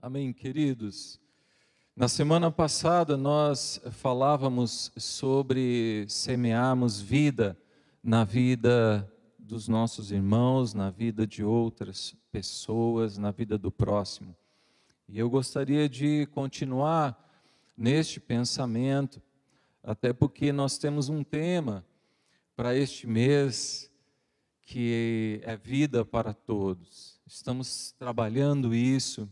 Amém, queridos. Na semana passada nós falávamos sobre semearmos vida na vida dos nossos irmãos, na vida de outras pessoas, na vida do próximo. E eu gostaria de continuar neste pensamento, até porque nós temos um tema para este mês que é vida para todos. Estamos trabalhando isso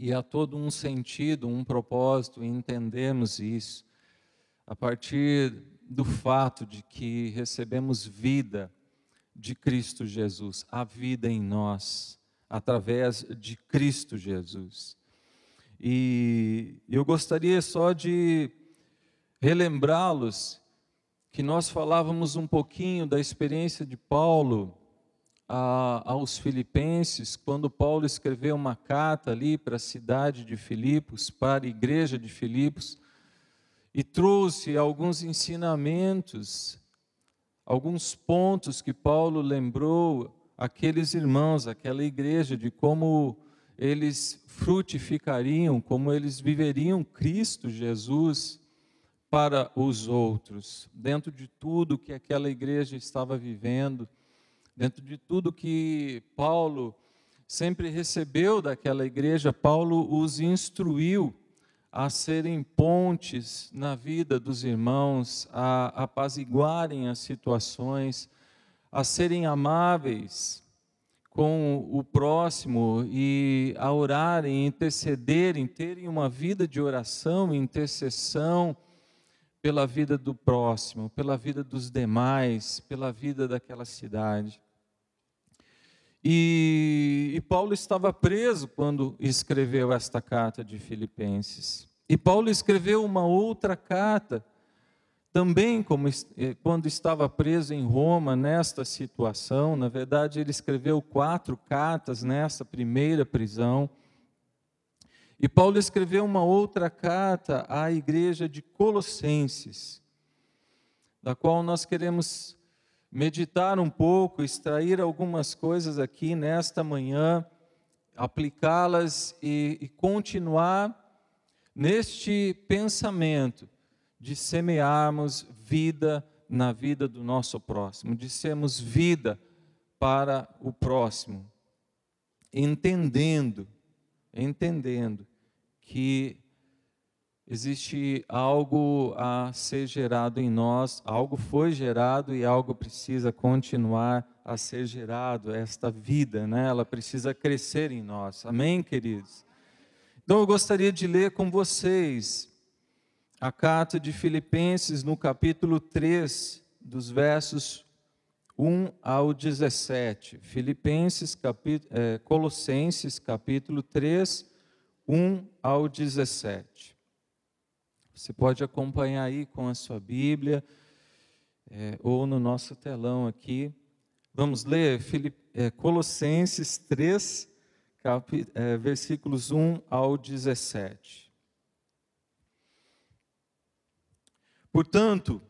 e há todo um sentido, um propósito em entendermos isso, a partir do fato de que recebemos vida de Cristo Jesus, a vida em nós, através de Cristo Jesus. E eu gostaria só de relembrá-los que nós falávamos um pouquinho da experiência de Paulo a, aos Filipenses, quando Paulo escreveu uma carta ali para a cidade de Filipos, para a igreja de Filipos, e trouxe alguns ensinamentos, alguns pontos que Paulo lembrou aqueles irmãos, aquela igreja, de como eles frutificariam, como eles viveriam Cristo Jesus para os outros, dentro de tudo que aquela igreja estava vivendo Dentro de tudo que Paulo sempre recebeu daquela igreja, Paulo os instruiu a serem pontes na vida dos irmãos, a apaziguarem as situações, a serem amáveis com o próximo e a orarem, intercederem, terem uma vida de oração e intercessão pela vida do próximo, pela vida dos demais, pela vida daquela cidade. E, e, Paulo estava preso quando escreveu esta carta de Filipenses. E Paulo escreveu uma outra carta, também como, eh, quando estava preso em Roma, nesta situação. Na verdade, ele escreveu quatro cartas nessa primeira prisão. E Paulo escreveu uma outra carta à igreja de Colossenses, da qual nós queremos meditar um pouco, extrair algumas coisas aqui nesta manhã, aplicá-las e, e continuar neste pensamento de semearmos vida na vida do nosso próximo, de sermos vida para o próximo, entendendo, entendendo que existe algo a ser gerado em nós, algo foi gerado e algo precisa continuar a ser gerado, esta vida, né? ela precisa crescer em nós. Amém, queridos? Então eu gostaria de ler com vocês a carta de Filipenses no capítulo 3, dos versos 1 ao 17. Filipenses, capítulo, é, Colossenses, capítulo 3, 1 ao 17. Você pode acompanhar aí com a sua Bíblia é, ou no nosso telão aqui. Vamos ler é, Colossenses 3, cap, é, versículos 1 ao 17. Portanto,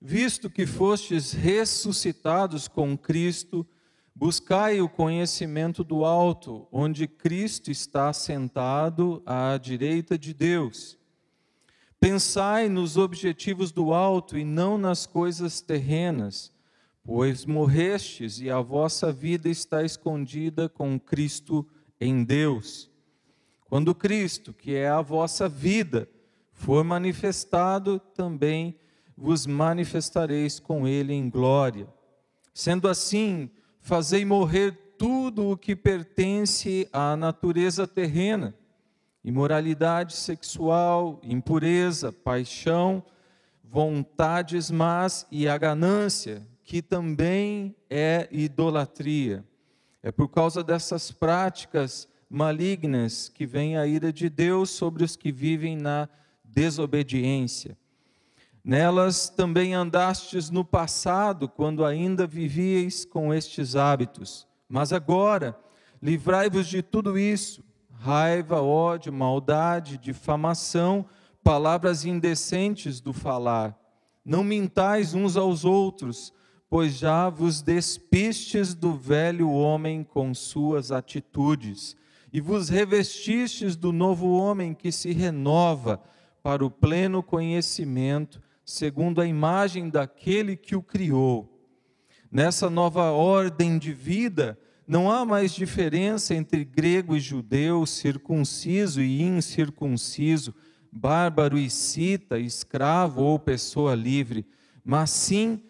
visto que fostes ressuscitados com Cristo, buscai o conhecimento do alto, onde Cristo está sentado à direita de Deus. Pensai nos objetivos do alto e não nas coisas terrenas, pois morrestes e a vossa vida está escondida com Cristo em Deus. Quando Cristo, que é a vossa vida, for manifestado, também vos manifestareis com Ele em glória. Sendo assim, fazei morrer tudo o que pertence à natureza terrena imoralidade sexual, impureza, paixão, vontades más e a ganância, que também é idolatria. É por causa dessas práticas malignas que vem a ira de Deus sobre os que vivem na desobediência. Nelas também andastes no passado, quando ainda vivíeis com estes hábitos. Mas agora, livrai-vos de tudo isso raiva, ódio, maldade, difamação, palavras indecentes do falar. Não mintais uns aos outros, pois já vos despistes do velho homem com suas atitudes, e vos revestistes do novo homem que se renova para o pleno conhecimento, segundo a imagem daquele que o criou. Nessa nova ordem de vida, não há mais diferença entre grego e judeu, circunciso e incircunciso, bárbaro e cita, escravo ou pessoa livre, mas sim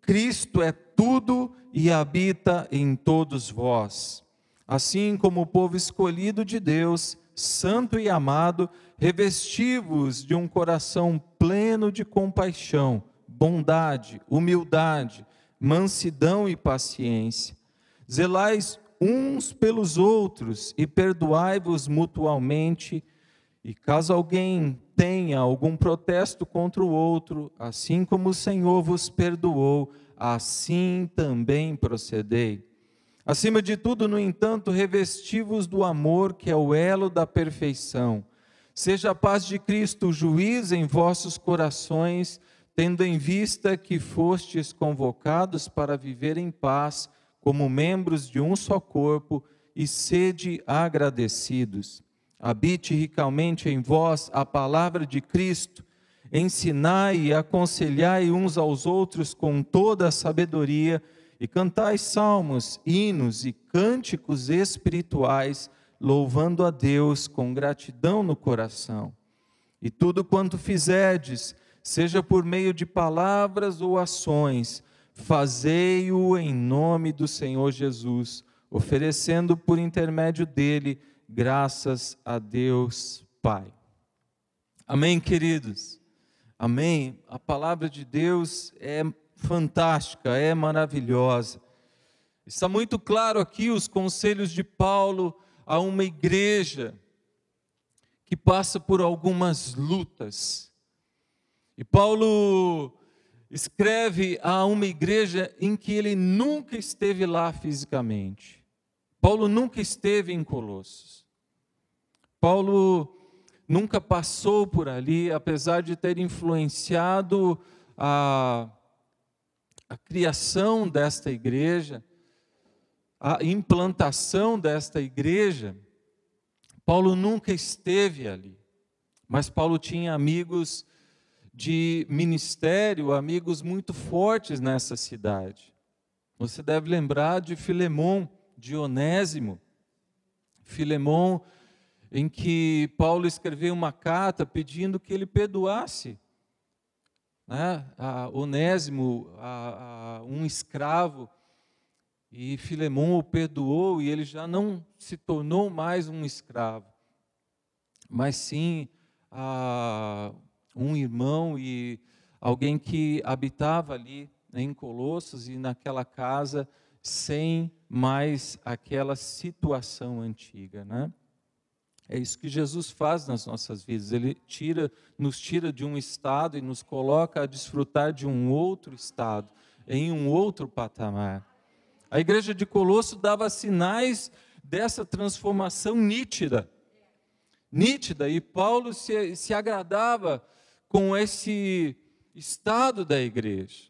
Cristo é tudo e habita em todos vós. Assim como o povo escolhido de Deus, santo e amado, revestivos de um coração pleno de compaixão, bondade, humildade, mansidão e paciência Zelais uns pelos outros e perdoai-vos mutualmente. E caso alguém tenha algum protesto contra o outro, assim como o Senhor vos perdoou, assim também procedei. Acima de tudo, no entanto, revesti-vos do amor, que é o elo da perfeição. Seja a paz de Cristo juiz em vossos corações, tendo em vista que fostes convocados para viver em paz como membros de um só corpo, e sede agradecidos. Habite ricamente em vós a palavra de Cristo, ensinai e aconselhai uns aos outros com toda a sabedoria, e cantai salmos, hinos e cânticos espirituais, louvando a Deus com gratidão no coração. E tudo quanto fizerdes, seja por meio de palavras ou ações, fazei-o em nome do Senhor Jesus, oferecendo por intermédio dele graças a Deus Pai. Amém, queridos? Amém? A palavra de Deus é fantástica, é maravilhosa. Está muito claro aqui os conselhos de Paulo a uma igreja que passa por algumas lutas. E Paulo escreve a uma igreja em que ele nunca esteve lá fisicamente. Paulo nunca esteve em Colossos. Paulo nunca passou por ali, apesar de ter influenciado a, a criação desta igreja, a implantação desta igreja. Paulo nunca esteve ali, mas Paulo tinha amigos de ministério, amigos muito fortes nessa cidade. Você deve lembrar de Filemon, de Onésimo. Filemon, em que Paulo escreveu uma carta pedindo que ele perdoasse né, a Onésimo, a, a um escravo, e Filemon o perdoou e ele já não se tornou mais um escravo, mas sim a, um irmão e alguém que habitava ali em Colossos e naquela casa sem mais aquela situação antiga, né? É isso que Jesus faz nas nossas vidas. Ele tira, nos tira de um estado e nos coloca a desfrutar de um outro estado, em um outro patamar. A igreja de Colosso dava sinais dessa transformação nítida. Nítida, e Paulo se, se agradava com esse estado da igreja.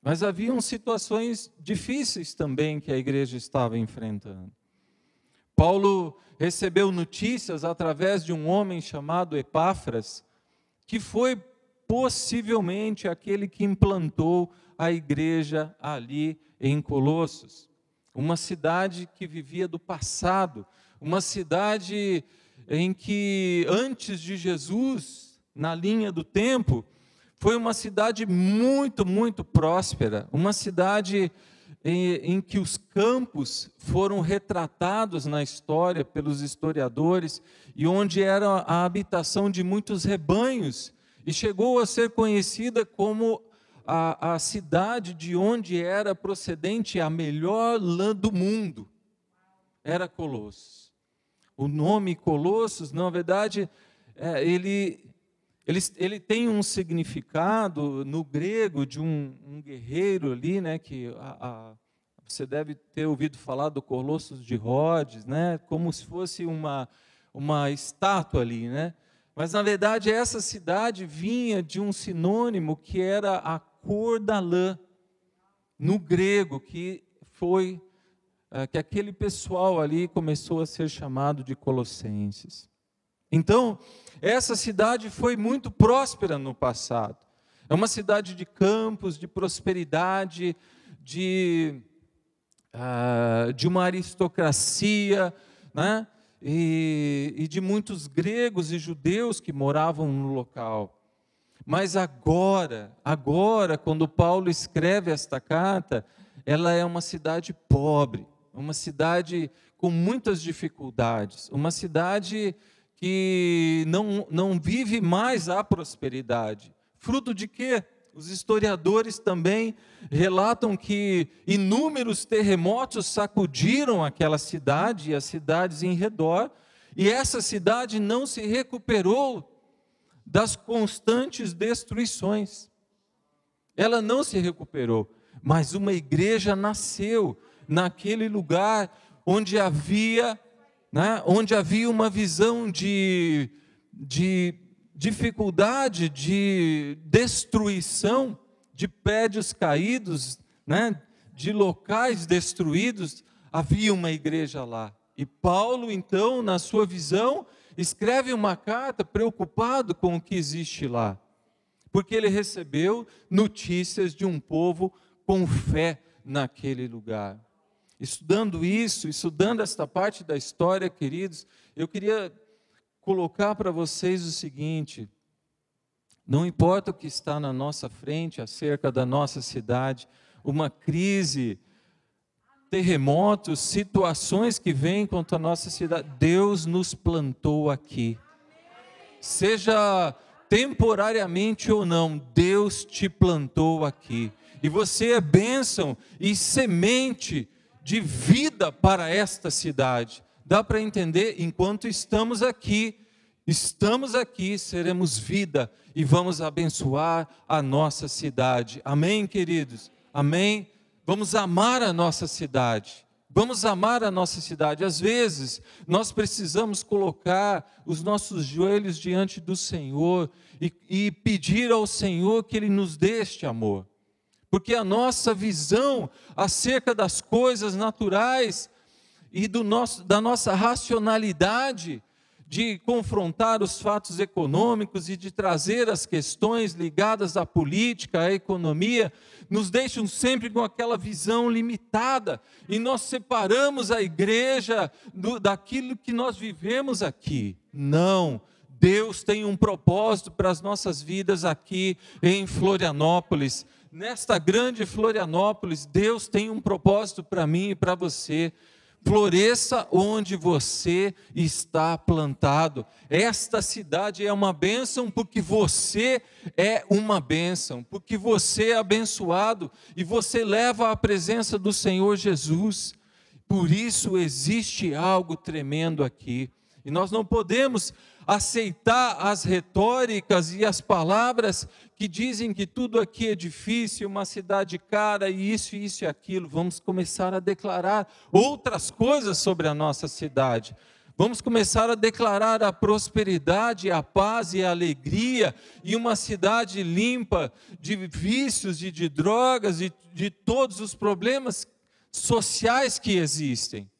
Mas haviam situações difíceis também que a igreja estava enfrentando. Paulo recebeu notícias através de um homem chamado Epáfras, que foi possivelmente aquele que implantou a igreja ali em Colossos, uma cidade que vivia do passado, uma cidade em que antes de Jesus na linha do tempo, foi uma cidade muito, muito próspera, uma cidade em, em, que os campos foram retratados na história pelos historiadores e onde era a habitação de muitos rebanhos, e chegou a ser conhecida como a, a cidade de onde era procedente a melhor lã do mundo. Era Colossos. O nome Colossos, na verdade, é, ele ele, ele tem um significado no grego de um, um guerreiro ali, né, que a, a, você deve ter ouvido falar do Colossus de Rhodes, né, como se fosse uma, uma estátua ali, né? Mas na verdade essa cidade vinha de um sinônimo que era a cor da lã no grego, que foi eh, que aquele pessoal ali começou a ser chamado de Colossenses. Então, essa cidade foi muito próspera no passado. É uma cidade de campos, de prosperidade, de, uh, de uma aristocracia, né? E, e de muitos gregos e judeus que moravam no local. Mas agora, agora, quando Paulo escreve esta carta, ela é uma cidade pobre, uma cidade com muitas dificuldades, uma cidade que não, não vive mais a prosperidade. Fruto de quê? Os historiadores também relatam que inúmeros terremotos sacudiram aquela cidade e as cidades em redor, e essa cidade não se recuperou das constantes destruições. Ela não se recuperou, mas uma igreja nasceu naquele lugar onde havia, né, onde havia uma visão de, de dificuldade, de destruição, de prédios caídos, né, de locais destruídos, havia uma igreja lá. E Paulo, então, na sua visão, escreve uma carta preocupado com o que existe lá, porque ele recebeu notícias de um povo com fé naquele lugar. Estudando isso, estudando esta parte da história, queridos, eu queria colocar para vocês o seguinte: não importa o que está na nossa frente acerca da nossa cidade, uma crise terremotos, situações que vêm contra a nossa cidade, Deus nos plantou aqui. Seja temporariamente ou não, Deus te plantou aqui. E você é bênção e semente de vida para esta cidade. Dá para entender? Enquanto estamos aqui, estamos aqui, seremos vida e vamos abençoar a nossa cidade. Amém, queridos? Amém? Vamos amar a nossa cidade. Vamos amar a nossa cidade. Às vezes, nós precisamos colocar os nossos joelhos diante do Senhor e, e, pedir ao Senhor que Ele nos dê este amor. Porque a nossa visão acerca das coisas naturais e do nosso, da nossa racionalidade de confrontar os fatos econômicos e de trazer as questões ligadas à política, à economia, nos deixam sempre com aquela visão limitada e nós separamos a igreja do, daquilo que nós vivemos aqui. Não. Deus tem um propósito para as nossas vidas aqui em Florianópolis. Nesta grande Florianópolis, Deus tem um propósito para mim e para você floresça onde você está plantado. Esta cidade é uma bênção porque você é uma bênção, porque você é abençoado e você leva a presença do Senhor Jesus. Por isso existe algo tremendo aqui. E nós não podemos aceitar as retóricas e as palavras que dizem que tudo aqui é difícil, uma cidade cara, e isso, isso e aquilo. Vamos começar a declarar outras coisas sobre a nossa cidade. Vamos começar a declarar a prosperidade, a paz e a alegria, e uma cidade limpa de vícios e de drogas e de todos os problemas sociais que existem.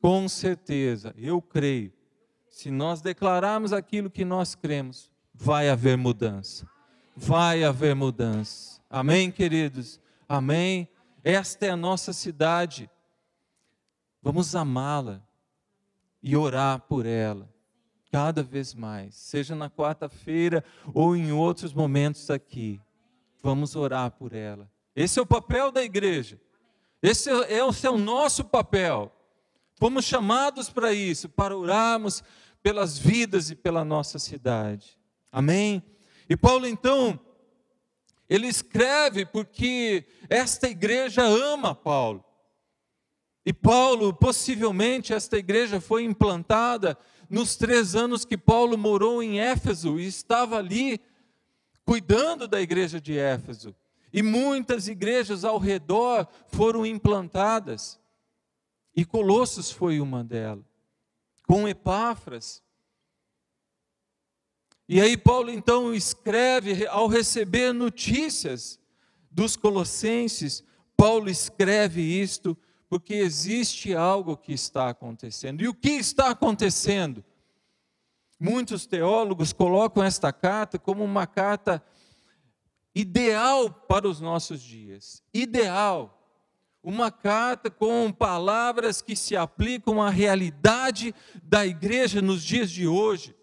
Com certeza, eu creio, se nós declararmos aquilo que nós cremos, vai haver mudança. Vai haver mudança. Amém, queridos? Amém? Esta é a nossa cidade. Vamos amá-la e orar por ela cada vez mais, seja na quarta-feira ou em outros momentos aqui. Vamos orar por ela. Esse é o papel da igreja. Esse é, esse é o nosso papel. Fomos chamados para isso, para orarmos pelas vidas e pela nossa cidade. Amém? E Paulo então, ele escreve porque esta igreja ama Paulo. E Paulo, possivelmente, esta igreja foi implantada nos três anos que Paulo morou em Éfeso e estava ali cuidando da igreja de Éfeso. E muitas igrejas ao redor foram implantadas. E Colossos foi uma delas, com Epáfras. E aí Paulo então escreve, ao receber notícias dos colossenses, Paulo escreve isto porque existe algo que está acontecendo. E o que está acontecendo? Muitos teólogos colocam esta carta como uma carta ideal para os nossos dias. Ideal. Uma carta com palavras que se aplicam à realidade da igreja nos dias de hoje,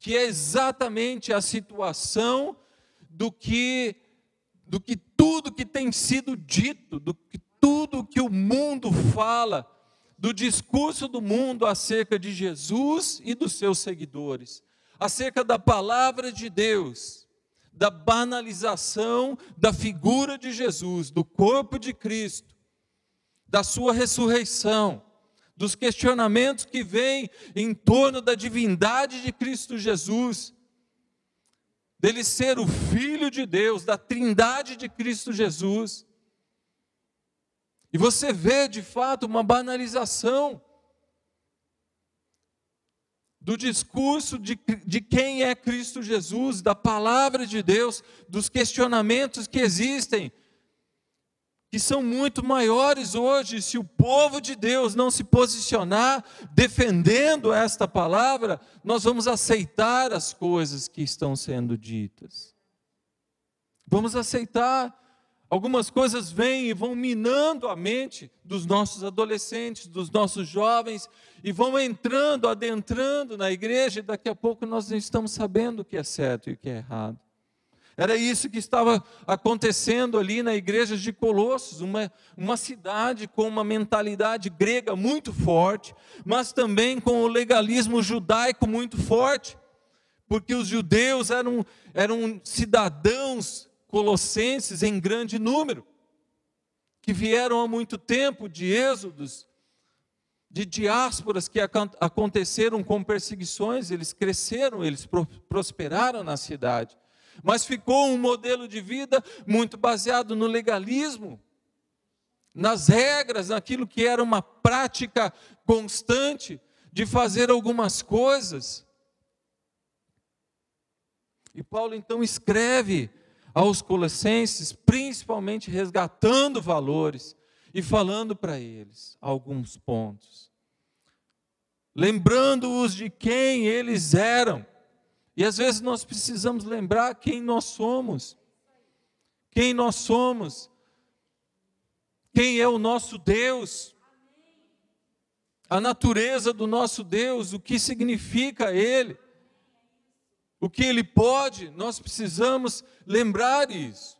que é exatamente a situação do que do que tudo que tem sido dito, do que tudo que o mundo fala, do discurso do mundo acerca de Jesus e dos seus seguidores, acerca da palavra de Deus, da banalização da figura de Jesus, do corpo de Cristo, da sua ressurreição, dos questionamentos que vêm em torno da divindade de Cristo Jesus, dele ser o Filho de Deus, da trindade de Cristo Jesus. E você vê de fato uma banalização do discurso de, de quem é Cristo Jesus, da palavra de Deus, dos questionamentos que existem, que são muito maiores hoje, se o povo de Deus não se posicionar defendendo esta palavra, nós vamos aceitar as coisas que estão sendo ditas. Vamos aceitar Algumas coisas vêm e vão minando a mente dos nossos adolescentes, dos nossos jovens, e vão entrando, adentrando na igreja, e daqui a pouco nós não estamos sabendo o que é certo e o que é errado. Era isso que estava acontecendo ali na igreja de Colossos, uma, uma cidade com uma mentalidade grega muito forte, mas também com o legalismo judaico muito forte, porque os judeus eram, eram cidadãos colossenses em grande número, que vieram há muito tempo de êxodos, de diásporas que aconteceram com perseguições, eles cresceram, eles prosperaram na cidade. Mas ficou um modelo de vida muito baseado no legalismo, nas regras, naquilo que era uma prática constante de fazer algumas coisas. E Paulo então escreve aos Colossenses, principalmente resgatando valores e falando para eles alguns pontos. Lembrando-os de quem eles eram. E às vezes nós precisamos lembrar quem nós somos. Quem nós somos. Quem é o nosso Deus. A natureza do nosso Deus, o que significa Ele o que Ele pode, nós precisamos lembrar isso.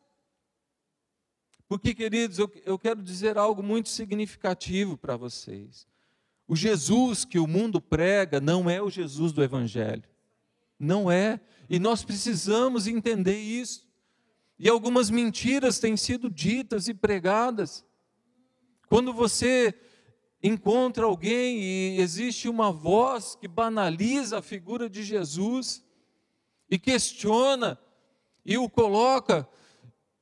Porque, queridos, eu, eu quero dizer algo muito significativo para vocês. O Jesus que o mundo prega não é o Jesus do Evangelho. Não é. E nós precisamos entender isso. E algumas mentiras têm sido ditas e pregadas. Quando você encontra alguém e existe uma voz que banaliza a figura de Jesus, e questiona e o coloca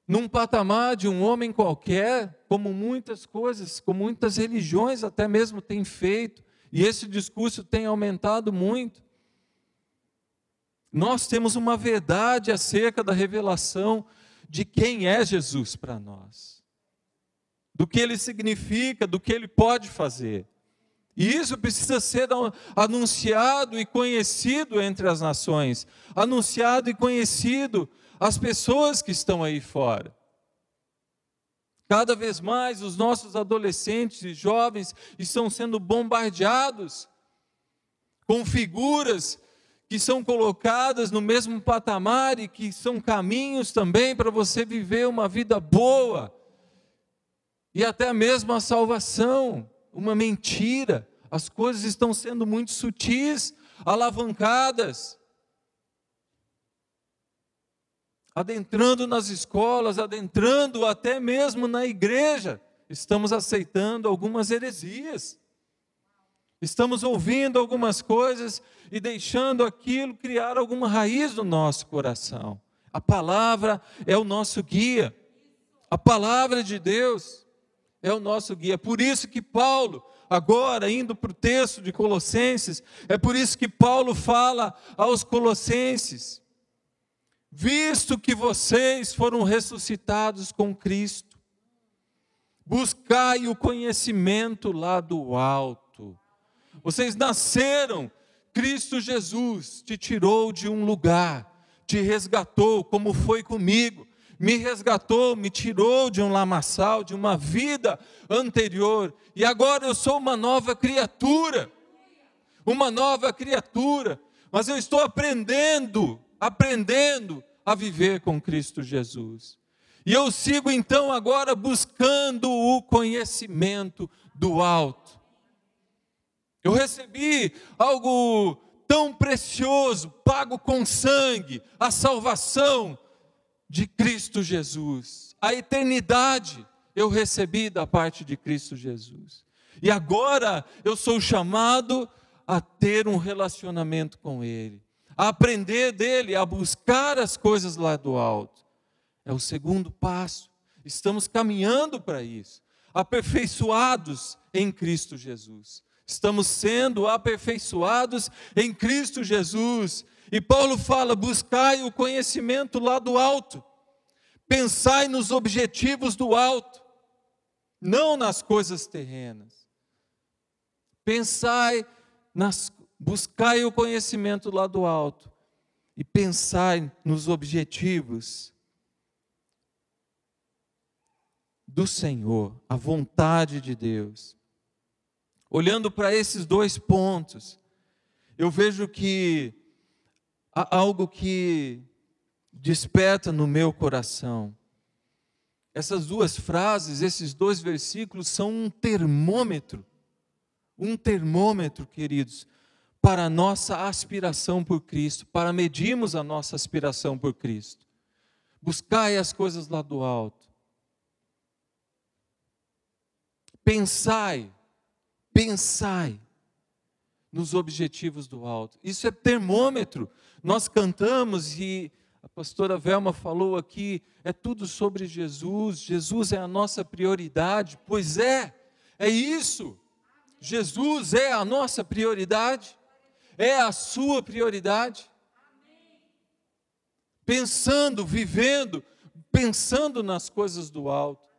num patamar de um homem qualquer, como muitas coisas, como muitas religiões até mesmo têm feito, e esse discurso tem aumentado muito. Nós temos uma verdade acerca da revelação de quem é Jesus para nós, do que ele significa, do que ele pode fazer. E isso precisa ser anunciado e conhecido entre as nações, anunciado e conhecido às pessoas que estão aí fora. Cada vez mais os nossos adolescentes e jovens estão sendo bombardeados com figuras que são colocadas no mesmo patamar e que são caminhos também para você viver uma vida boa e até mesmo a salvação uma mentira. As coisas estão sendo muito sutis, alavancadas. Adentrando nas escolas, adentrando até mesmo na igreja, estamos aceitando algumas heresias. Estamos ouvindo algumas coisas e deixando aquilo criar alguma raiz no nosso coração. A palavra é o nosso guia. A palavra de Deus é o nosso guia. Por isso que Paulo, agora indo para o texto de Colossenses, é por isso que Paulo fala aos Colossenses: visto que vocês foram ressuscitados com Cristo, Buscai o conhecimento lá do alto. Vocês nasceram, Cristo Jesus te tirou de um lugar, te resgatou, como foi comigo. Me resgatou, me tirou de um lamaçal, de uma vida anterior, e agora eu sou uma nova criatura. Uma nova criatura, mas eu estou aprendendo, aprendendo a viver com Cristo Jesus. E eu sigo então agora buscando o conhecimento do alto. Eu recebi algo tão precioso, pago com sangue, a salvação de Cristo Jesus. A eternidade eu recebi da parte de Cristo Jesus. E agora eu sou chamado a ter um relacionamento com Ele, a aprender dele, a buscar as coisas lá do alto. É o segundo passo. Estamos caminhando para isso, aperfeiçoados em Cristo Jesus. Estamos sendo aperfeiçoados em Cristo Jesus. E Paulo fala: buscai o conhecimento lá do alto, pensai nos objetivos do alto, não nas coisas terrenas. Pensai nas, buscai o conhecimento lá do alto e pensai nos objetivos do Senhor, a vontade de Deus. Olhando para esses dois pontos, eu vejo que há algo que desperta no meu coração. Essas duas frases, esses dois versículos são um termômetro, um termômetro, queridos, para a nossa aspiração por Cristo, para medirmos a nossa aspiração por Cristo. Buscai as coisas lá do alto. Pensai, pensai nos objetivos do alto. Isso é termômetro. Nós cantamos e a pastora Velma falou aqui, é tudo sobre Jesus. Jesus é a nossa prioridade. Pois é, é isso. Jesus é a nossa prioridade. É a sua prioridade. Pensando, vivendo, pensando nas coisas do alto.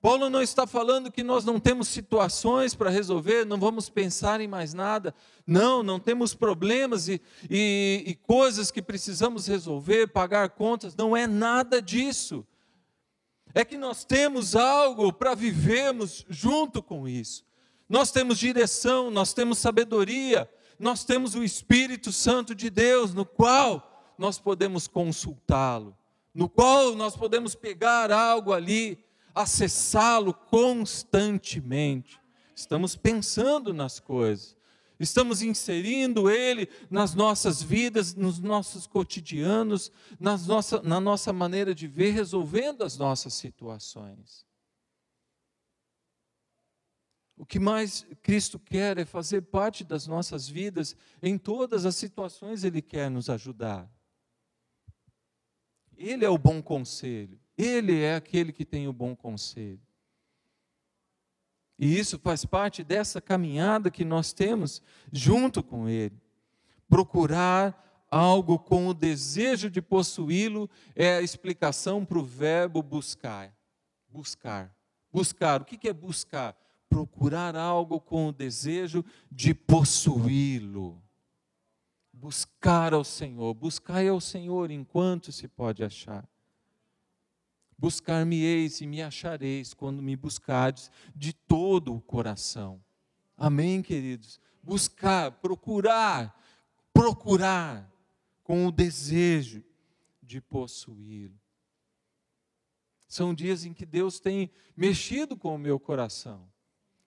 Paulo não está falando que nós não temos situações para resolver, não vamos pensar em mais nada. Não, não temos problemas e, e, e coisas que precisamos resolver, pagar contas. Não é nada disso. É que nós temos algo para vivermos junto com isso. Nós temos direção, nós temos sabedoria, nós temos o Espírito Santo de Deus, no qual nós podemos consultá-lo, no qual nós podemos pegar algo ali acessá-lo constantemente. Estamos pensando nas coisas, estamos inserindo Ele nas nossas vidas, nos nossos cotidianos, nas nossa, na nossa maneira de ver, resolvendo as nossas situações. O que mais Cristo quer é fazer parte das nossas vidas, em todas as situações Ele quer nos ajudar. Ele é o bom conselho. Ele é aquele que tem o bom conselho. E isso faz parte dessa caminhada que nós temos junto com Ele. Procurar algo com o desejo de possuí-lo é a explicação para o verbo buscar. Buscar. Buscar. O que é buscar? Procurar algo com o desejo de possuí-lo. Buscar ao Senhor. Buscar ao Senhor enquanto se pode achar. Buscar-me-eis e me achareis quando me buscardes de todo o coração. Amém, queridos? Buscar, procurar, procurar com o desejo de possuí-lo. São dias em que Deus tem mexido com o meu coração,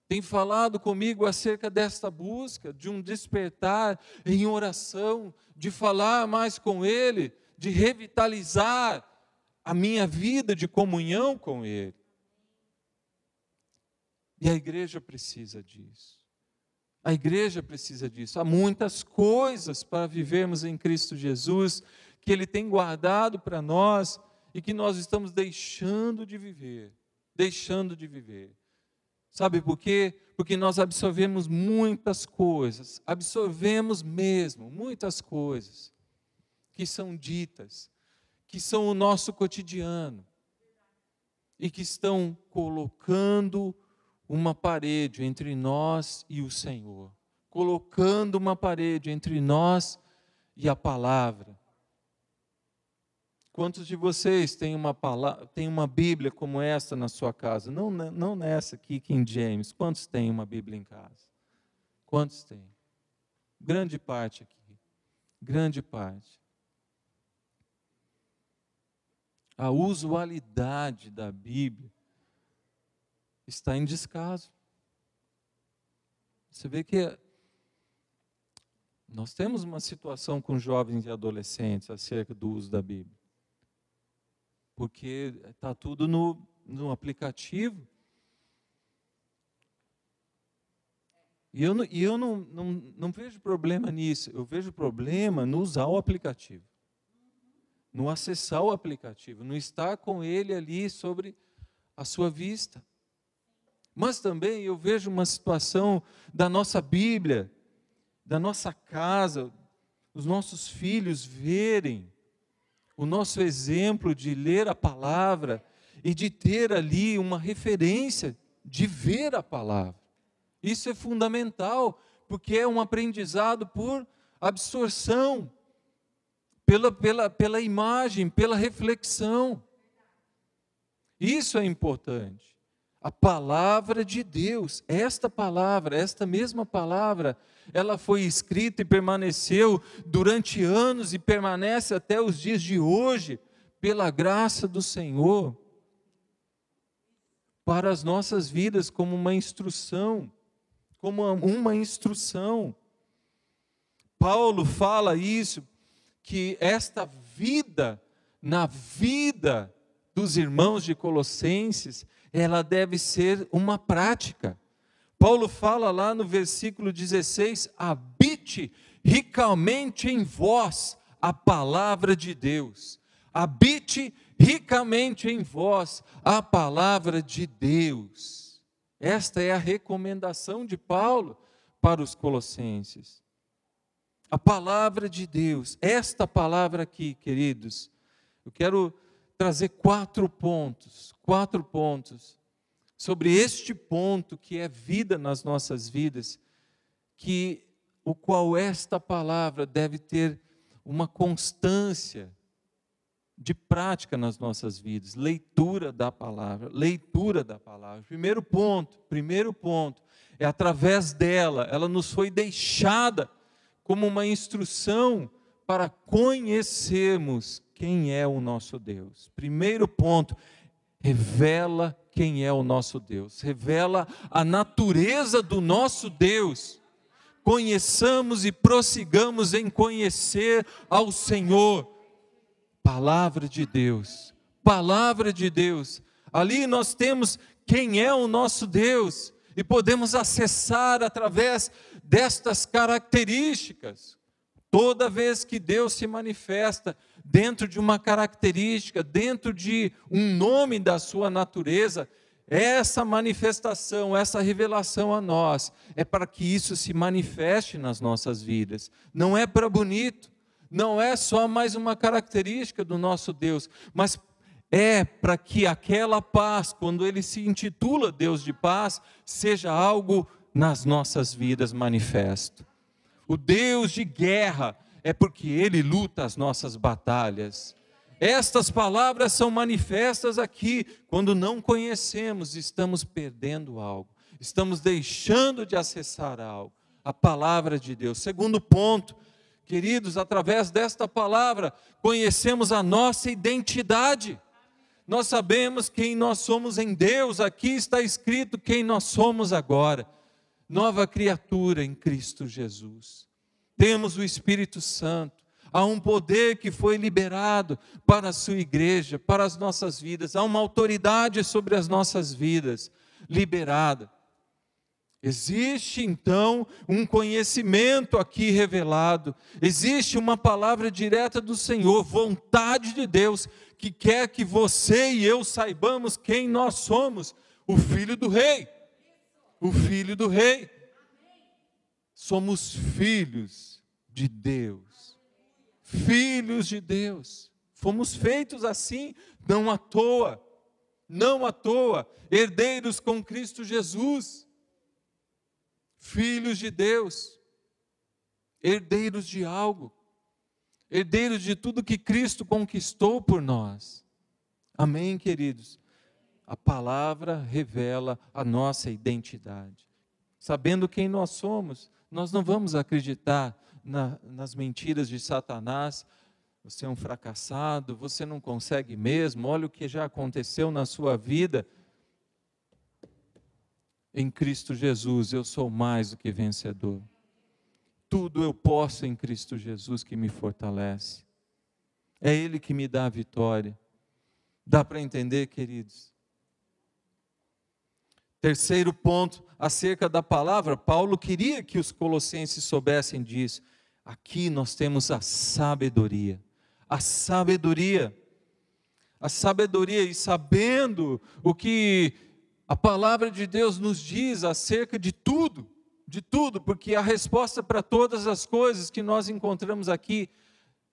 tem falado comigo acerca desta busca, de um despertar em oração, de falar mais com Ele, de revitalizar a minha vida de comunhão com Ele. E a igreja precisa disso. A igreja precisa disso. Há muitas coisas para vivermos em Cristo Jesus que Ele tem guardado para nós e que nós estamos deixando de viver. Deixando de viver. Sabe por quê? Porque nós absorvemos muitas coisas, absorvemos mesmo muitas coisas que são ditas, que são o nosso cotidiano. e que estão colocando uma parede entre nós e o Senhor, colocando uma parede entre nós e a palavra. Quantos de vocês têm uma, palavra, têm uma Bíblia como essa na sua casa? Não, não nessa aqui, King James. Quantos têm uma Bíblia em casa? Quantos têm? Grande parte aqui. Grande parte. A usualidade da Bíblia está em descaso. Você vê que nós temos uma situação com jovens e adolescentes acerca do uso da Bíblia porque está tudo no, no aplicativo. E eu, e eu não, não, não vejo problema nisso, eu vejo problema no usar o aplicativo, no acessar o aplicativo, no estar com ele ali sobre a sua vista. Mas também eu vejo uma situação da nossa Bíblia, da nossa casa, os nossos filhos verem o nosso exemplo de ler a palavra e de ter ali uma referência de ver a palavra. Isso é fundamental, porque é um aprendizado por absorção, pela, pela, pela imagem, pela reflexão. Isso é importante. A palavra de Deus, esta palavra, esta mesma palavra, ela foi escrita e permaneceu durante anos e permanece até os dias de hoje, pela graça do Senhor, para as nossas vidas como uma instrução, como uma instrução. Paulo fala isso, que esta vida, na vida dos irmãos de Colossenses, ela deve ser uma prática. Paulo fala lá no versículo 16: habite ricamente em vós a palavra de Deus. Habite ricamente em vós a palavra de Deus. Esta é a recomendação de Paulo para os colossenses. A palavra de Deus, esta palavra aqui, queridos, eu quero trazer quatro pontos, quatro pontos sobre este ponto que é vida nas nossas vidas, que o qual esta palavra deve ter uma constância de prática nas nossas vidas, leitura da palavra, leitura da palavra. Primeiro ponto, primeiro ponto, é através dela, ela nos foi deixada como uma instrução para conhecermos quem é o nosso Deus. Primeiro ponto, revela quem é o nosso Deus, revela a natureza do nosso Deus. Conheçamos e prossigamos em conhecer ao Senhor. Palavra de Deus, palavra de Deus. Ali nós temos quem é o nosso Deus e podemos acessar através destas características. Toda vez que Deus se manifesta dentro de uma característica, dentro de um nome da sua natureza, essa manifestação, essa revelação a nós, é para que isso se manifeste nas nossas vidas. Não é para bonito, não é só mais uma característica do nosso Deus, mas é para que aquela paz, quando ele se intitula Deus de paz, seja algo nas nossas vidas manifesto. O Deus de guerra é porque Ele luta as nossas batalhas. Estas palavras são manifestas aqui. Quando não conhecemos, estamos perdendo algo, estamos deixando de acessar algo. A palavra de Deus. Segundo ponto, queridos, através desta palavra, conhecemos a nossa identidade. Nós sabemos quem nós somos em Deus, aqui está escrito quem nós somos agora nova criatura em Cristo Jesus. Temos o Espírito Santo, há um poder que foi liberado para a sua igreja, para as nossas vidas, há uma autoridade sobre as nossas vidas liberada. Existe então um conhecimento aqui revelado, existe uma palavra direta do Senhor, vontade de Deus, que quer que você e eu saibamos quem nós somos, o Filho do Rei o filho do rei. Somos filhos de Deus. Filhos de Deus. Fomos feitos assim, não à toa. não à toa, herdeiros com Cristo Jesus, filhos de Deus, herdeiros de algo, herdeiros de tudo que Cristo conquistou por nós. Amém, queridos? A palavra revela a nossa identidade. Sabendo quem nós somos, nós não vamos acreditar na, nas mentiras de Satanás. Você é um fracassado, você não consegue mesmo, olha o que já aconteceu na sua vida. Em Cristo Jesus eu sou mais do que vencedor. Tudo eu posso em Cristo Jesus que me fortalece. É Ele que me dá a vitória. Dá para entender, queridos? Terceiro ponto, acerca da palavra, Paulo queria que os colossenses soubessem disso. Aqui nós temos a sabedoria. A sabedoria. A sabedoria, e sabendo o que a palavra de Deus nos diz acerca de tudo, de tudo, porque a resposta para todas as coisas que nós encontramos aqui,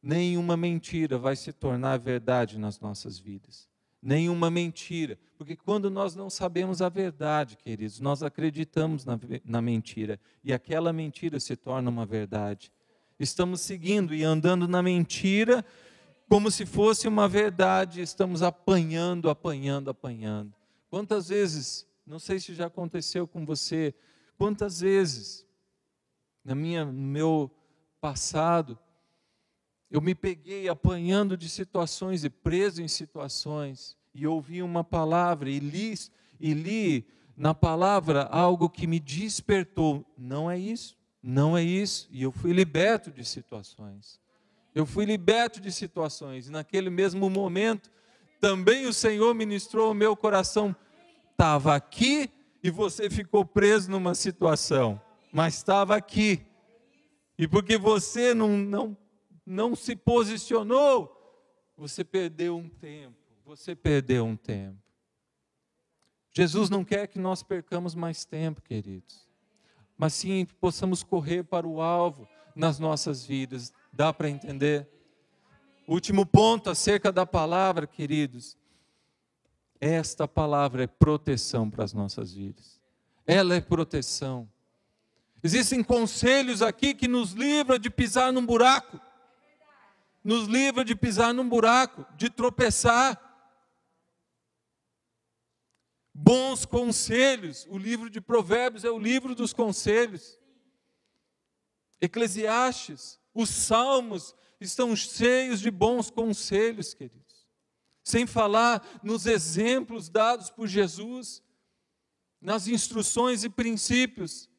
nenhuma mentira vai se tornar verdade nas nossas vidas. Nenhuma mentira, porque quando nós não sabemos a verdade, queridos, nós acreditamos na, na mentira, e aquela mentira se torna uma verdade. Estamos seguindo e andando na mentira, como se fosse uma verdade, estamos apanhando, apanhando, apanhando. Quantas vezes, não sei se já aconteceu com você, quantas vezes, na minha, no meu passado, eu me peguei apanhando de situações e preso em situações, e ouvi uma palavra e li, e li na palavra algo que me despertou. Não é isso. Não é isso. E eu fui liberto de situações. Eu fui liberto de situações. E naquele mesmo momento, também o Senhor ministrou o meu coração. Estava aqui e você ficou preso numa situação, mas estava aqui. E porque você não, não, não se posicionou, você perdeu um tempo. Você perdeu um tempo. Jesus não quer que nós percamos mais tempo, queridos mas sim possamos correr para o alvo nas nossas vidas. Dá para entender? Último ponto acerca da palavra, queridos. Esta palavra é proteção para as nossas vidas. Ela é proteção. Existem conselhos aqui que nos livram de pisar num buraco. Nos livra de pisar num buraco, de tropeçar bons conselhos. O livro de Provérbios é o livro dos conselhos. Eclesiastes, os salmos estão cheios de bons conselhos, queridos. Sem falar nos exemplos dados por Jesus, nas instruções e princípios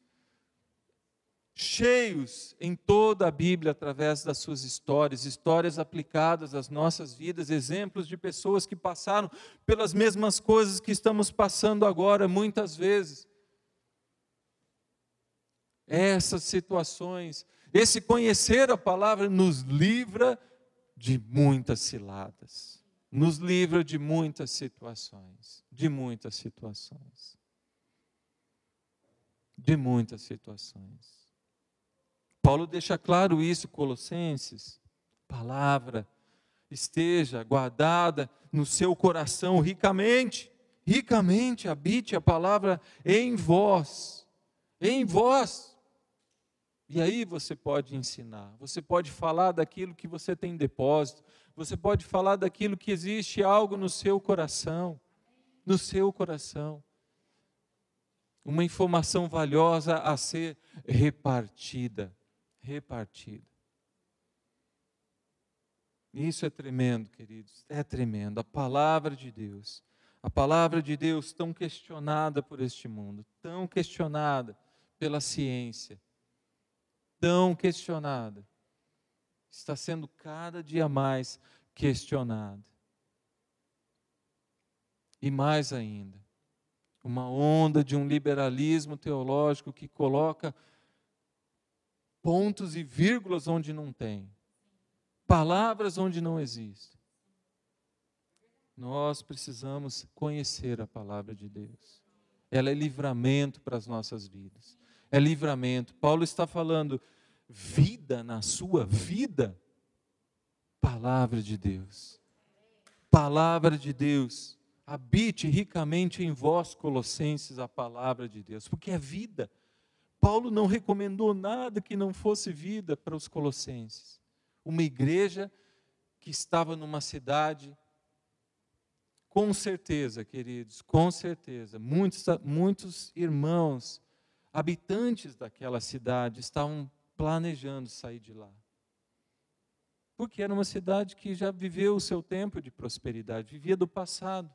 cheios em toda a Bíblia através das suas histórias, histórias aplicadas às nossas vidas, exemplos de pessoas que passaram pelas mesmas coisas que estamos passando agora, muitas vezes. Essas situações, esse conhecer a palavra nos livra de muitas ciladas, nos livra de muitas situações, de muitas situações. De muitas situações. Paulo deixa claro isso, Colossenses. Palavra esteja guardada no seu coração ricamente, ricamente habite a palavra em vós, em vós. E aí você pode ensinar, você pode falar daquilo que você tem em depósito, você pode falar daquilo que existe algo no seu coração, no seu coração. Uma informação valiosa a ser repartida repartida. Isso é tremendo, queridos, é tremendo. A palavra de Deus, a palavra de Deus tão questionada por este mundo, tão questionada pela ciência, tão questionada, está sendo cada dia mais questionada. E mais ainda, uma onda de um liberalismo teológico que coloca pontos e vírgulas onde não tem, palavras onde não existem. Nós precisamos conhecer a palavra de Deus. Ela é livramento para as nossas vidas. É livramento. Paulo está falando vida na sua vida. Palavra de Deus. Palavra de Deus. habite ricamente em vós, Colossenses, a palavra de Deus, porque é vida. Paulo não recomendou nada que não fosse vida para os Colossenses. Uma igreja que estava numa cidade, com certeza, queridos, com certeza, muitos, muitos irmãos, habitantes daquela cidade, estavam planejando sair de lá. Porque era uma cidade que já viveu o seu tempo de prosperidade, vivia do passado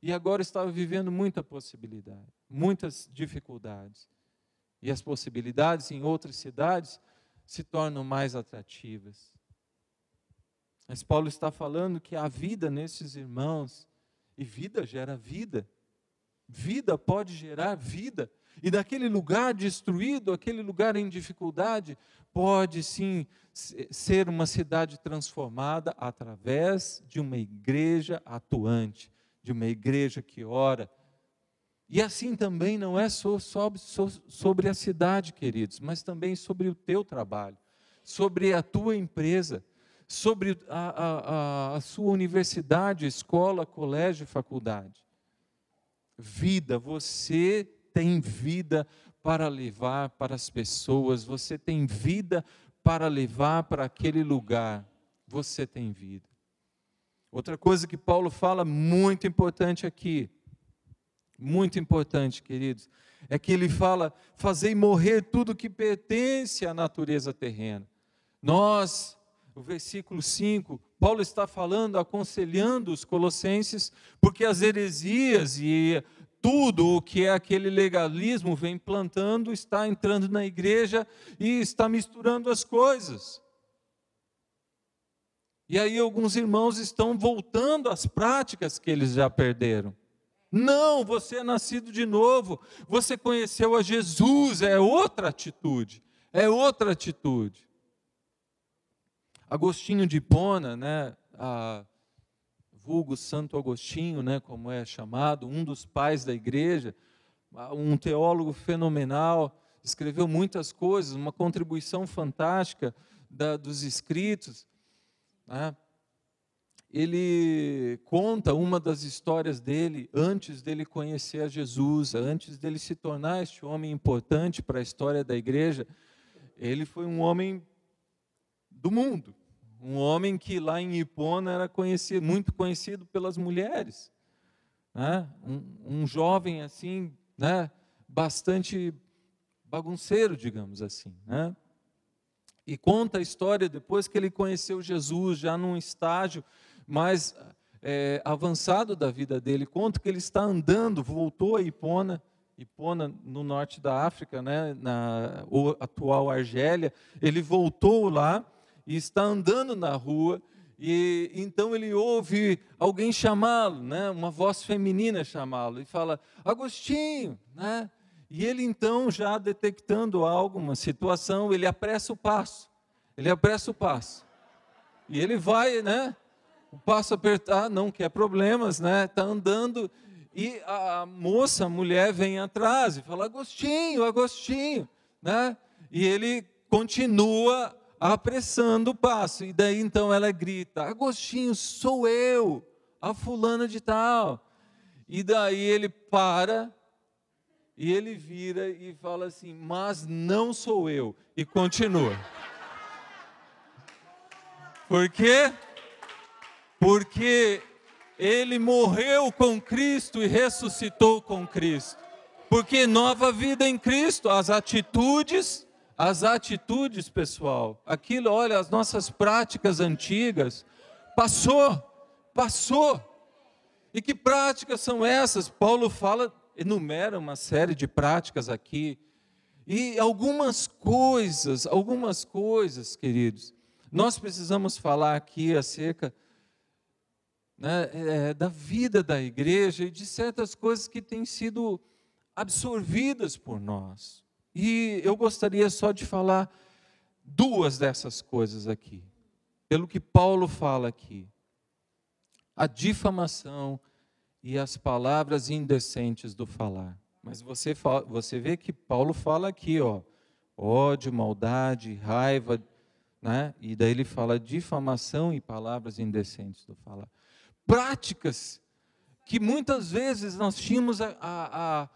e agora estava vivendo muita possibilidade, muitas dificuldades. E as possibilidades em outras cidades se tornam mais atrativas. Mas Paulo está falando que a vida nesses irmãos, e vida gera vida, vida pode gerar vida, e daquele lugar destruído, aquele lugar em dificuldade, pode sim ser uma cidade transformada através de uma igreja atuante, de uma igreja que ora. E assim também não é só sobre a cidade, queridos, mas também sobre o teu trabalho, sobre a tua empresa, sobre a, a, a sua universidade, escola, colégio, faculdade. Vida, você tem vida para levar para as pessoas, você tem vida para levar para aquele lugar, você tem vida. Outra coisa que Paulo fala muito importante aqui, muito importante, queridos, é que ele fala: fazei morrer tudo que pertence à natureza terrena. Nós, o versículo 5, Paulo está falando, aconselhando os colossenses, porque as heresias e tudo o que é aquele legalismo vem plantando, está entrando na igreja e está misturando as coisas. E aí alguns irmãos estão voltando às práticas que eles já perderam. Não, você é nascido de novo, você conheceu a Jesus, é outra atitude, é outra atitude. Agostinho de Hipona, né, a, vulgo Santo Agostinho, né, como é chamado, um dos pais da igreja, um teólogo fenomenal, escreveu muitas coisas, uma contribuição fantástica da, dos escritos. Né? Ele conta uma das histórias dele antes dele conhecer a Jesus, antes dele se tornar este homem importante para a história da igreja. Ele foi um homem do mundo, um homem que lá em Ipona era conhecido, muito conhecido pelas mulheres. Né? Um, um jovem assim, né? bastante bagunceiro, digamos assim. Né? E conta a história depois que ele conheceu Jesus, já num estágio mais é, avançado da vida dele. Conta que ele está andando, voltou a Ipona, Ipona no norte da África, né, na atual Argélia. Ele voltou lá e está andando na rua e então ele ouve alguém chamá-lo, né, uma voz feminina chamá-lo e fala: Agostinho, né? E ele então, já detectando algo, uma situação, ele apressa o passo. Ele apressa o passo. E ele vai, né? O passo apertar, não quer problemas, né? Está andando e a moça, a mulher, vem atrás e fala: Agostinho, Agostinho, né? E ele continua apressando o passo. E daí então ela grita: Agostinho, sou eu, a fulana de tal. E daí ele para e ele vira e fala assim: Mas não sou eu. E continua. Por quê? Porque ele morreu com Cristo e ressuscitou com Cristo. Porque nova vida em Cristo, as atitudes as atitudes, pessoal, aquilo, olha, as nossas práticas antigas, passou, passou. E que práticas são essas? Paulo fala, enumera uma série de práticas aqui. E algumas coisas, algumas coisas, queridos, nós precisamos falar aqui acerca né, é, da vida da igreja e de certas coisas que têm sido absorvidas por nós. E eu gostaria só de falar duas dessas coisas aqui, pelo que Paulo fala aqui: a difamação e as palavras indecentes do falar. Mas você, fala, você vê que Paulo fala aqui, ó, ódio, maldade, raiva, né? E daí ele fala difamação e palavras indecentes do falar. Práticas que muitas vezes nós tínhamos a, a, a,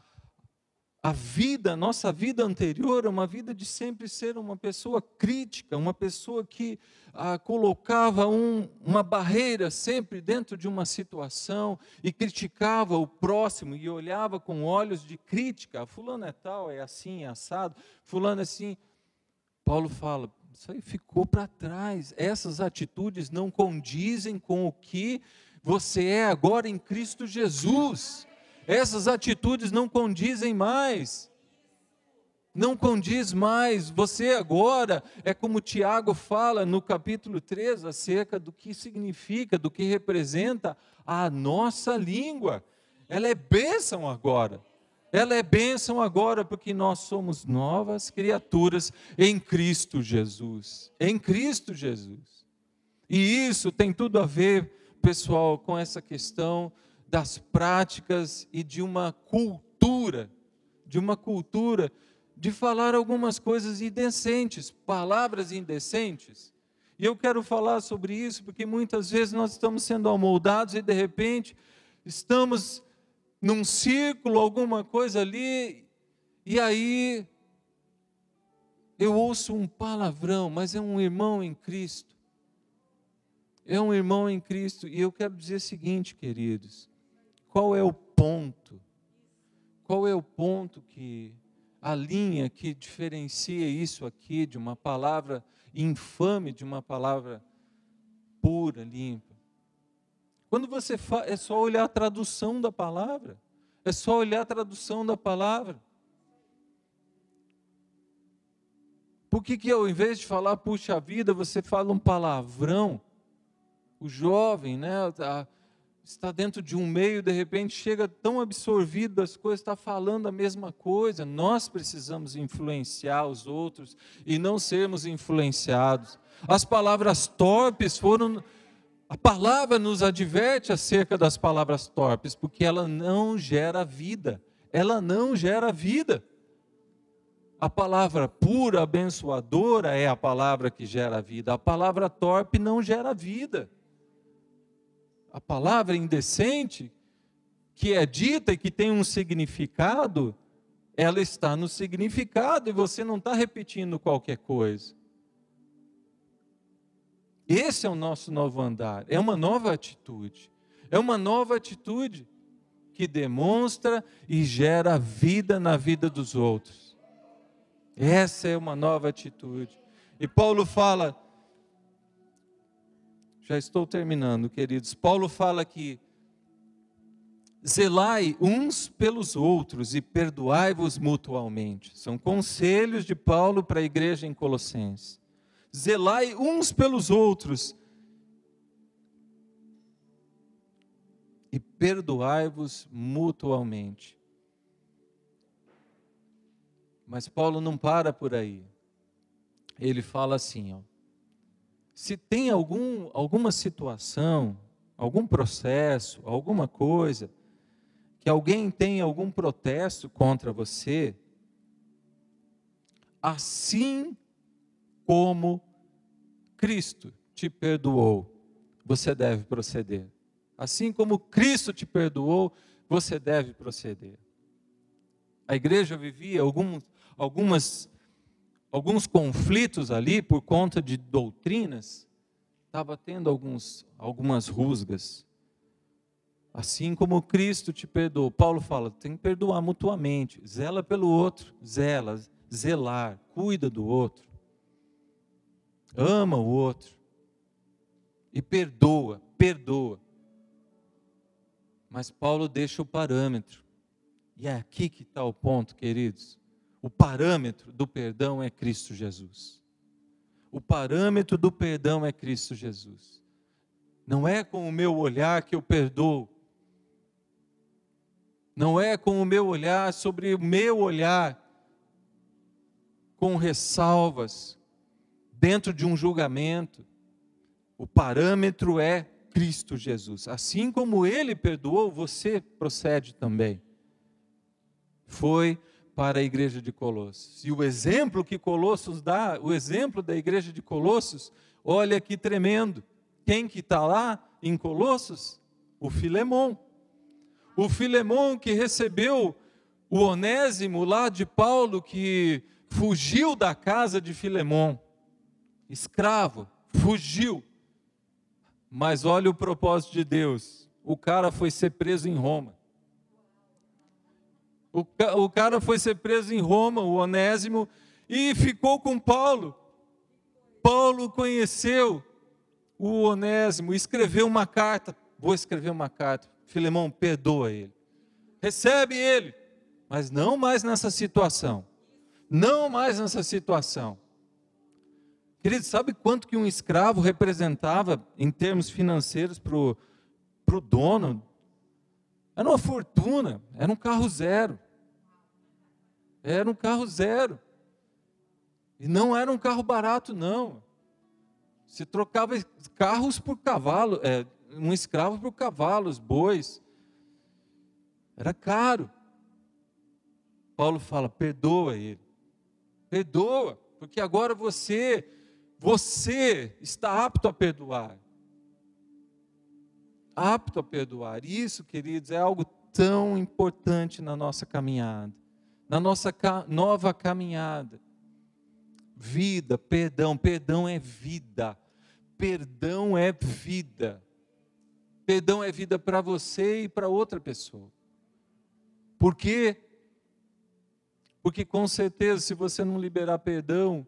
a vida, nossa vida anterior, uma vida de sempre ser uma pessoa crítica, uma pessoa que ah, colocava um, uma barreira sempre dentro de uma situação e criticava o próximo e olhava com olhos de crítica. Fulano é tal, é assim, é assado, fulano é assim. Paulo fala, isso aí ficou para trás. Essas atitudes não condizem com o que você é agora em Cristo Jesus. Essas atitudes não condizem mais. Não condiz mais. Você agora é como Tiago fala no capítulo 3 acerca do que significa, do que representa a nossa língua. Ela é bênção agora. Ela é bênção agora porque nós somos novas criaturas em Cristo Jesus. Em Cristo Jesus. E isso tem tudo a ver pessoal, com essa questão das práticas e de uma cultura, de uma cultura de falar algumas coisas indecentes, palavras indecentes. E eu quero falar sobre isso porque muitas vezes nós estamos sendo amoldados e de repente estamos num círculo, alguma coisa ali, e aí eu ouço um palavrão, mas é um irmão em Cristo é um irmão em Cristo. E eu quero dizer o seguinte, queridos: qual é o ponto? Qual é o ponto que, a linha que diferencia isso aqui de uma palavra infame, de uma palavra pura, limpa? Quando você fala, é só olhar a tradução da palavra, é só olhar a tradução da palavra. Por que, que ao invés de falar, puxa vida, você fala um palavrão? O jovem, né, tá, está dentro de um meio, de repente chega tão absorvido das coisas, está falando a mesma coisa. Nós precisamos influenciar os outros e não sermos influenciados. As palavras torpes foram. A palavra nos adverte acerca das palavras torpes, porque ela não gera vida. Ela não gera vida. A palavra pura, abençoadora é a palavra que gera vida. A palavra torpe não gera vida a palavra indecente, que é dita e que tem um significado, ela está no significado e você não está repetindo qualquer coisa. Esse é o nosso novo andar, é uma nova atitude, é uma nova atitude que demonstra e gera vida na vida dos outros. Essa é uma nova atitude. E Paulo fala: já estou terminando, queridos. Paulo fala que zelai uns pelos outros e perdoai-vos mutualmente. São conselhos de Paulo para a igreja em Colossenses. Zelai uns pelos outros e perdoai-vos mutualmente. Mas Paulo não para por aí. Ele fala assim, ó, se tem algum, alguma situação, algum processo, alguma coisa, que alguém tem algum protesto contra você, assim como Cristo te perdoou, você deve proceder. Assim como Cristo te perdoou, você deve proceder. A igreja vivia algum, algumas alguns conflitos ali por conta de doutrinas, estava tendo alguns, algumas rusgas. Assim como Cristo te perdoou. Paulo fala, tem que perdoar mutuamente. Zela pelo outro, zela, zelar, cuida do outro. Ama o outro. E perdoa, perdoa. Mas Paulo deixa o parâmetro. E é aqui que está o ponto, queridos. O parâmetro do perdão é Cristo Jesus. O parâmetro do perdão é Cristo Jesus. Não é com o meu olhar que eu perdoo. Não é com o meu olhar sobre o meu olhar com ressalvas dentro de um julgamento. O parâmetro é Cristo Jesus. Assim como ele perdoou, você procede também. Foi para a igreja de Colossos. E o exemplo que Colossos dá, o exemplo da igreja de Colossos, olha que tremendo. Quem que está lá em Colossos? O Filemão. O Filemão que recebeu o Onésimo lá de Paulo, que fugiu da casa de Filemão, escravo, fugiu. Mas olha o propósito de Deus: o cara foi ser preso em Roma. O, o cara foi ser preso em Roma, o Onésimo, e ficou com Paulo. Paulo conheceu o Onésimo, escreveu uma carta. Vou escrever uma carta. Filemão, perdoa ele. Recebe ele, mas não mais nessa situação. Não mais nessa situação. Querido, sabe quanto que um escravo representava em termos financeiros para o dono? Era uma fortuna, era um carro zero. Era um carro zero. E não era um carro barato, não. Se trocava carros por cavalo, é, um escravo por cavalos, bois. Era caro. Paulo fala: perdoa ele. Perdoa, porque agora você, você está apto a perdoar. Apto a perdoar. Isso, queridos, é algo tão importante na nossa caminhada na nossa nova caminhada. Vida, perdão, perdão é vida. Perdão é vida. Perdão é vida para você e para outra pessoa. Por quê? Porque com certeza, se você não liberar perdão,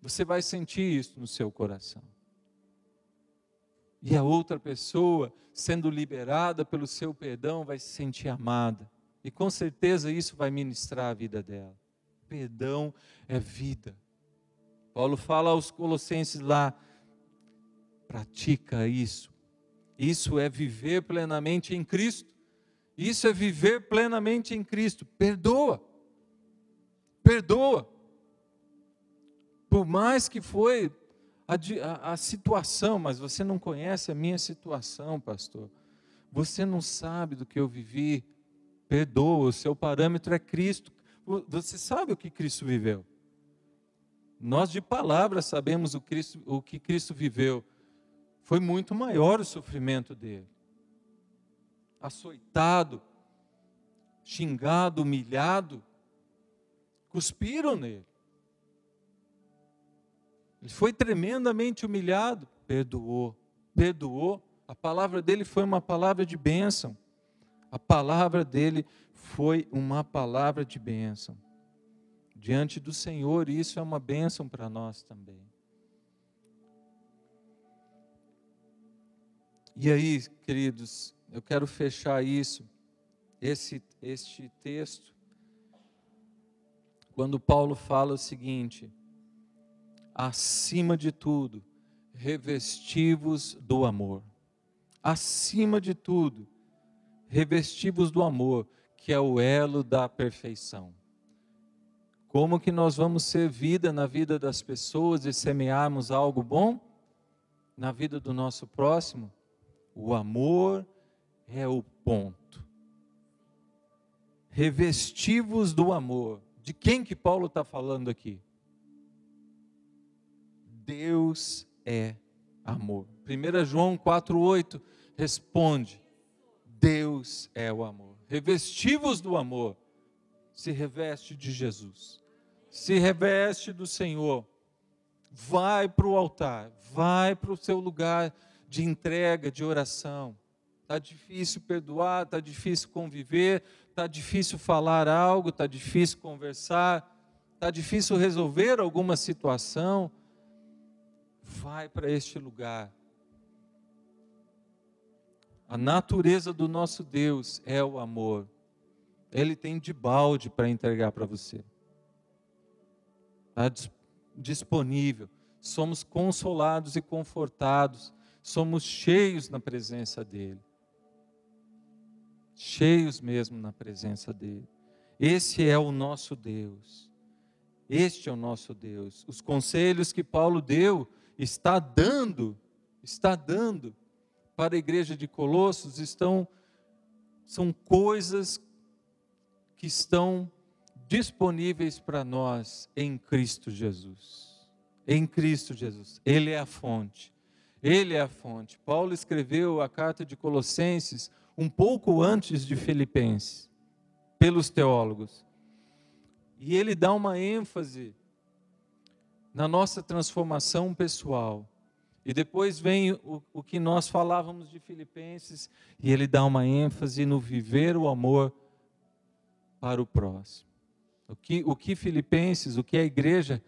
você vai sentir isso no seu coração. E a outra pessoa, sendo liberada pelo seu perdão, vai se sentir amada. E com certeza isso vai ministrar a vida dela. Perdão é vida. Paulo fala aos Colossenses lá: pratica isso. Isso é viver plenamente em Cristo. Isso é viver plenamente em Cristo. Perdoa. Perdoa. Por mais que foi a, a, a situação, mas você não conhece a minha situação, pastor. Você não sabe do que eu vivi perdoa, o seu parâmetro é Cristo. Você sabe o que Cristo viveu? Nós de palavras sabemos o, Cristo, o que Cristo viveu. Foi muito maior o sofrimento dele. Açoitado, xingado, humilhado, cuspiram nele. Ele foi tremendamente humilhado, perdoou, perdoou. A palavra dele foi uma palavra de bênção. A palavra dele foi uma palavra de bênção. Diante do Senhor, isso é uma bênção para nós também. E aí, queridos, eu quero fechar isso, esse, este texto, quando Paulo fala o seguinte: acima de tudo, revestivos do amor. Acima de tudo, revestivos do amor, que é o elo da perfeição. Como que nós vamos ser vida na vida das pessoas e semearmos algo bom na vida do nosso próximo? O amor é o ponto. Revestivos do amor. De quem que Paulo está falando aqui? Deus é amor. 1 João 4,8 responde: Deus é o amor. Revestivos do amor, se reveste de Jesus, se reveste do Senhor. Vai para o altar, vai para o seu lugar de entrega, de oração. Está difícil perdoar, está difícil conviver, está difícil falar algo, está difícil conversar, está difícil resolver alguma situação. Vai para este lugar a natureza do nosso Deus é o amor. Ele tem de balde para entregar para você. Está disponível. Somos consolados e confortados. Somos cheios na presença dEle. Cheios mesmo na presença dEle. Esse é o nosso Deus. Este é o nosso Deus. Os conselhos que Paulo deu, está dando, está dando para a igreja de Colossos estão são coisas que estão disponíveis para nós em Cristo Jesus. Em Cristo Jesus. Ele é a fonte. Ele é a fonte. Paulo escreveu a carta de Colossenses um pouco antes de Filipenses, pelos teólogos. E ele dá uma ênfase na nossa transformação pessoal. E depois vem o, o que nós falávamos de Filipenses, e ele dá uma ênfase no viver o amor para o próximo. O que, o que Filipenses, o que a igreja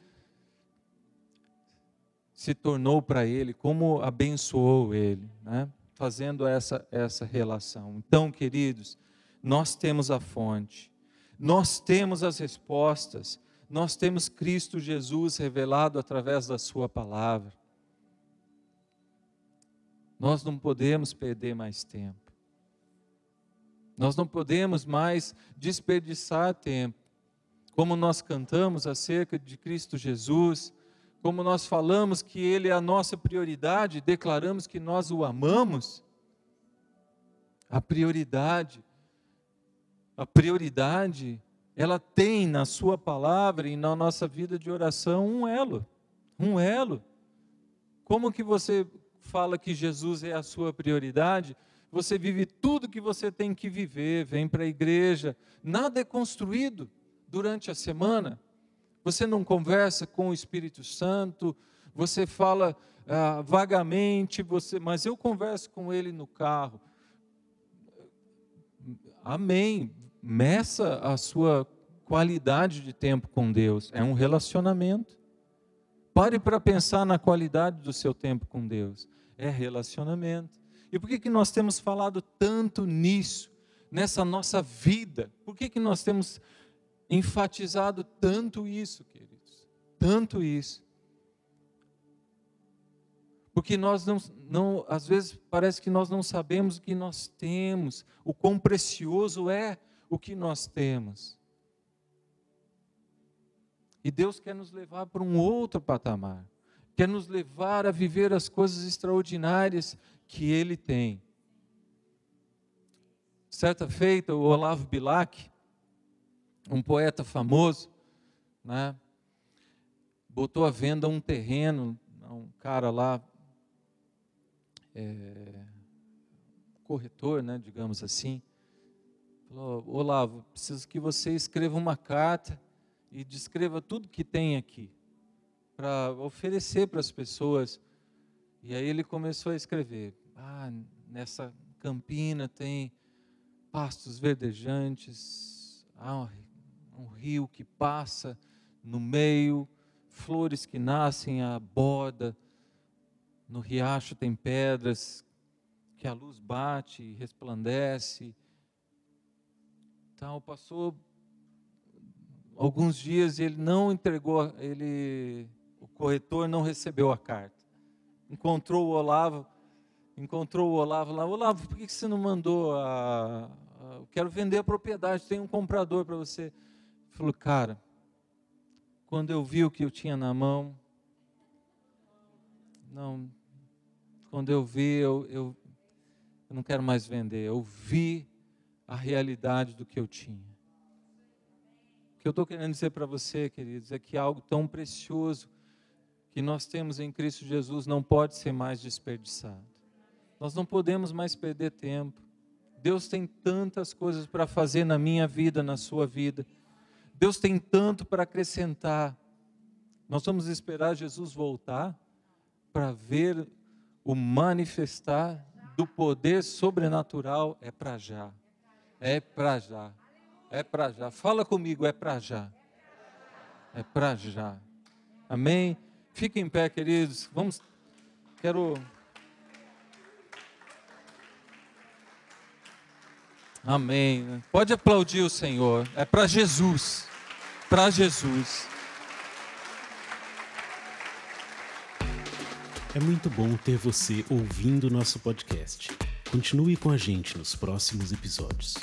se tornou para ele, como abençoou ele, né? fazendo essa, essa relação. Então, queridos, nós temos a fonte, nós temos as respostas, nós temos Cristo Jesus revelado através da Sua palavra. Nós não podemos perder mais tempo. Nós não podemos mais desperdiçar tempo. Como nós cantamos acerca de Cristo Jesus, como nós falamos que Ele é a nossa prioridade, declaramos que nós o amamos, a prioridade, a prioridade, ela tem na Sua palavra e na nossa vida de oração um elo, um elo. Como que você fala que Jesus é a sua prioridade? Você vive tudo que você tem que viver, vem para a igreja, nada é construído durante a semana você não conversa com o Espírito Santo, você fala ah, vagamente, você, mas eu converso com ele no carro. Amém. Meça a sua qualidade de tempo com Deus. É um relacionamento. Pare para pensar na qualidade do seu tempo com Deus. É relacionamento. E por que, que nós temos falado tanto nisso, nessa nossa vida? Por que, que nós temos enfatizado tanto isso, queridos, tanto isso. Porque nós não, não, às vezes parece que nós não sabemos o que nós temos, o quão precioso é o que nós temos. E Deus quer nos levar para um outro patamar, quer nos levar a viver as coisas extraordinárias que Ele tem. Certa feita, o Olavo Bilac, um poeta famoso, né, botou à venda um terreno, um cara lá, é, corretor, né, digamos assim, falou, Olavo, preciso que você escreva uma carta e descreva tudo que tem aqui, para oferecer para as pessoas. E aí ele começou a escrever, ah, nessa campina tem pastos verdejantes, ah, um rio que passa no meio, flores que nascem à borda, no riacho tem pedras que a luz bate e resplandece. Então, passou alguns dias e ele não entregou, ele, corretor não recebeu a carta. Encontrou o Olavo, encontrou o Olavo lá, Olavo, por que você não mandou a, eu quero vender a propriedade, tem um comprador para você. Falou, cara, quando eu vi o que eu tinha na mão, não, quando eu vi, eu, eu, eu não quero mais vender. Eu vi a realidade do que eu tinha. O que eu estou querendo dizer para você, queridos, é que algo tão precioso que nós temos em Cristo Jesus não pode ser mais desperdiçado. Nós não podemos mais perder tempo. Deus tem tantas coisas para fazer na minha vida, na sua vida. Deus tem tanto para acrescentar. Nós vamos esperar Jesus voltar para ver o manifestar do poder sobrenatural. É para já. É para já. É para já. Fala comigo, é para já. É para já. Amém? Fiquem em pé, queridos. Vamos. Quero. Amém. Pode aplaudir o Senhor. É para Jesus para Jesus. É muito bom ter você ouvindo nosso podcast. Continue com a gente nos próximos episódios.